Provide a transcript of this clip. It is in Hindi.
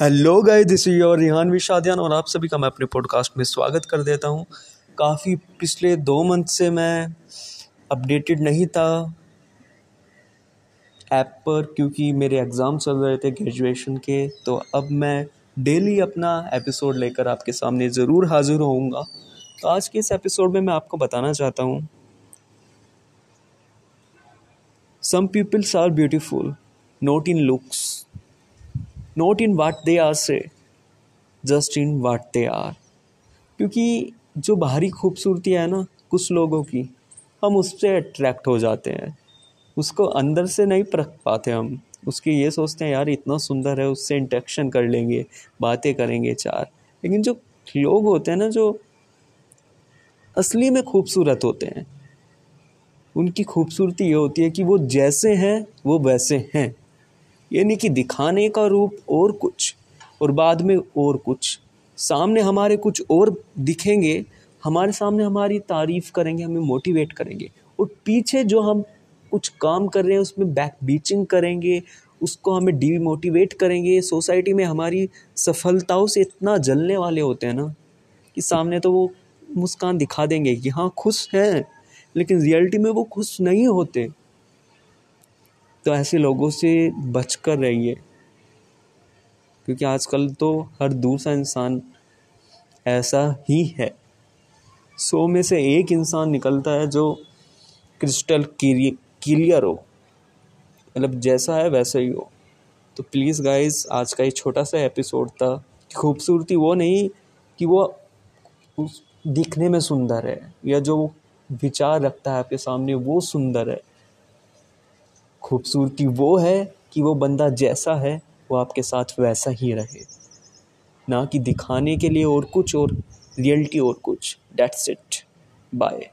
Hello guys this is your Rihan विशादियान और आप सभी का मैं अपने पॉडकास्ट में स्वागत कर देता हूँ। काफ़ी पिछले दो मंथ से मैं अपडेटेड नहीं था ऐप पर क्योंकि मेरे एग्ज़ाम चल रहे थे ग्रेजुएशन के तो अब मैं डेली अपना एपिसोड लेकर आपके सामने ज़रूर हाज़िर होऊँगा। तो आज के इस एपिसोड में मैं आपको बताना चाहता हूँ। Some peoples are beautiful not in looks not in what they are say just in what they are क्योंकि जो बाहरी खूबसूरती है ना, कुछ लोगों की, हम उससे अट्रैक्ट हो जाते हैं। उसको अंदर से नहीं परख पाते हम। उसके ये सोचते हैं, यार, इतना सुंदर है, उससे इंटरेक्शन कर लेंगे, बातें करेंगे चार। लेकिन जो लोग होते हैं ना, जो असली में खूबसूरत होते हैं, उनकी खूबसूरती ये होती है कि वो जैसे हैं, वो वैसे हैं। यानी कि दिखाने का रूप और कुछ, और बाद में और कुछ। सामने हमारे कुछ और दिखेंगे, हमारे सामने हमारी तारीफ़ करेंगे, हमें मोटिवेट करेंगे। और पीछे जो हम कुछ काम कर रहे हैं, उसमें बैक बीचिंग करेंगे, उसको हमें डीमोटिवेट करेंगे। सोसाइटी में हमारी सफलताओं से इतना जलने वाले होते हैं ना, कि सामने तो वो मुस्कान दिखा देंगे कि हाँ खुश हैं, लेकिन रियलिटी में वो खुश नहीं होते। तो ऐसे लोगों से बच कर रहिए। क्योंकि आजकल तो हर दूसरा इंसान ऐसा ही है। सौ में से एक इंसान निकलता है जो क्रिस्टल क्लियर हो। मतलब जैसा है वैसा ही हो। तो प्लीज़ गाइस, आज का ये छोटा सा एपिसोड था। खूबसूरती वो नहीं कि वो उस दिखने में सुंदर है, या जो विचार रखता है आपके सामने वो सुंदर है। खूबसूरती वो है कि वो बंदा जैसा है, वो आपके साथ वैसा ही रहे। ना कि दिखाने के लिए और कुछ और, रियलिटी और कुछ। That's it by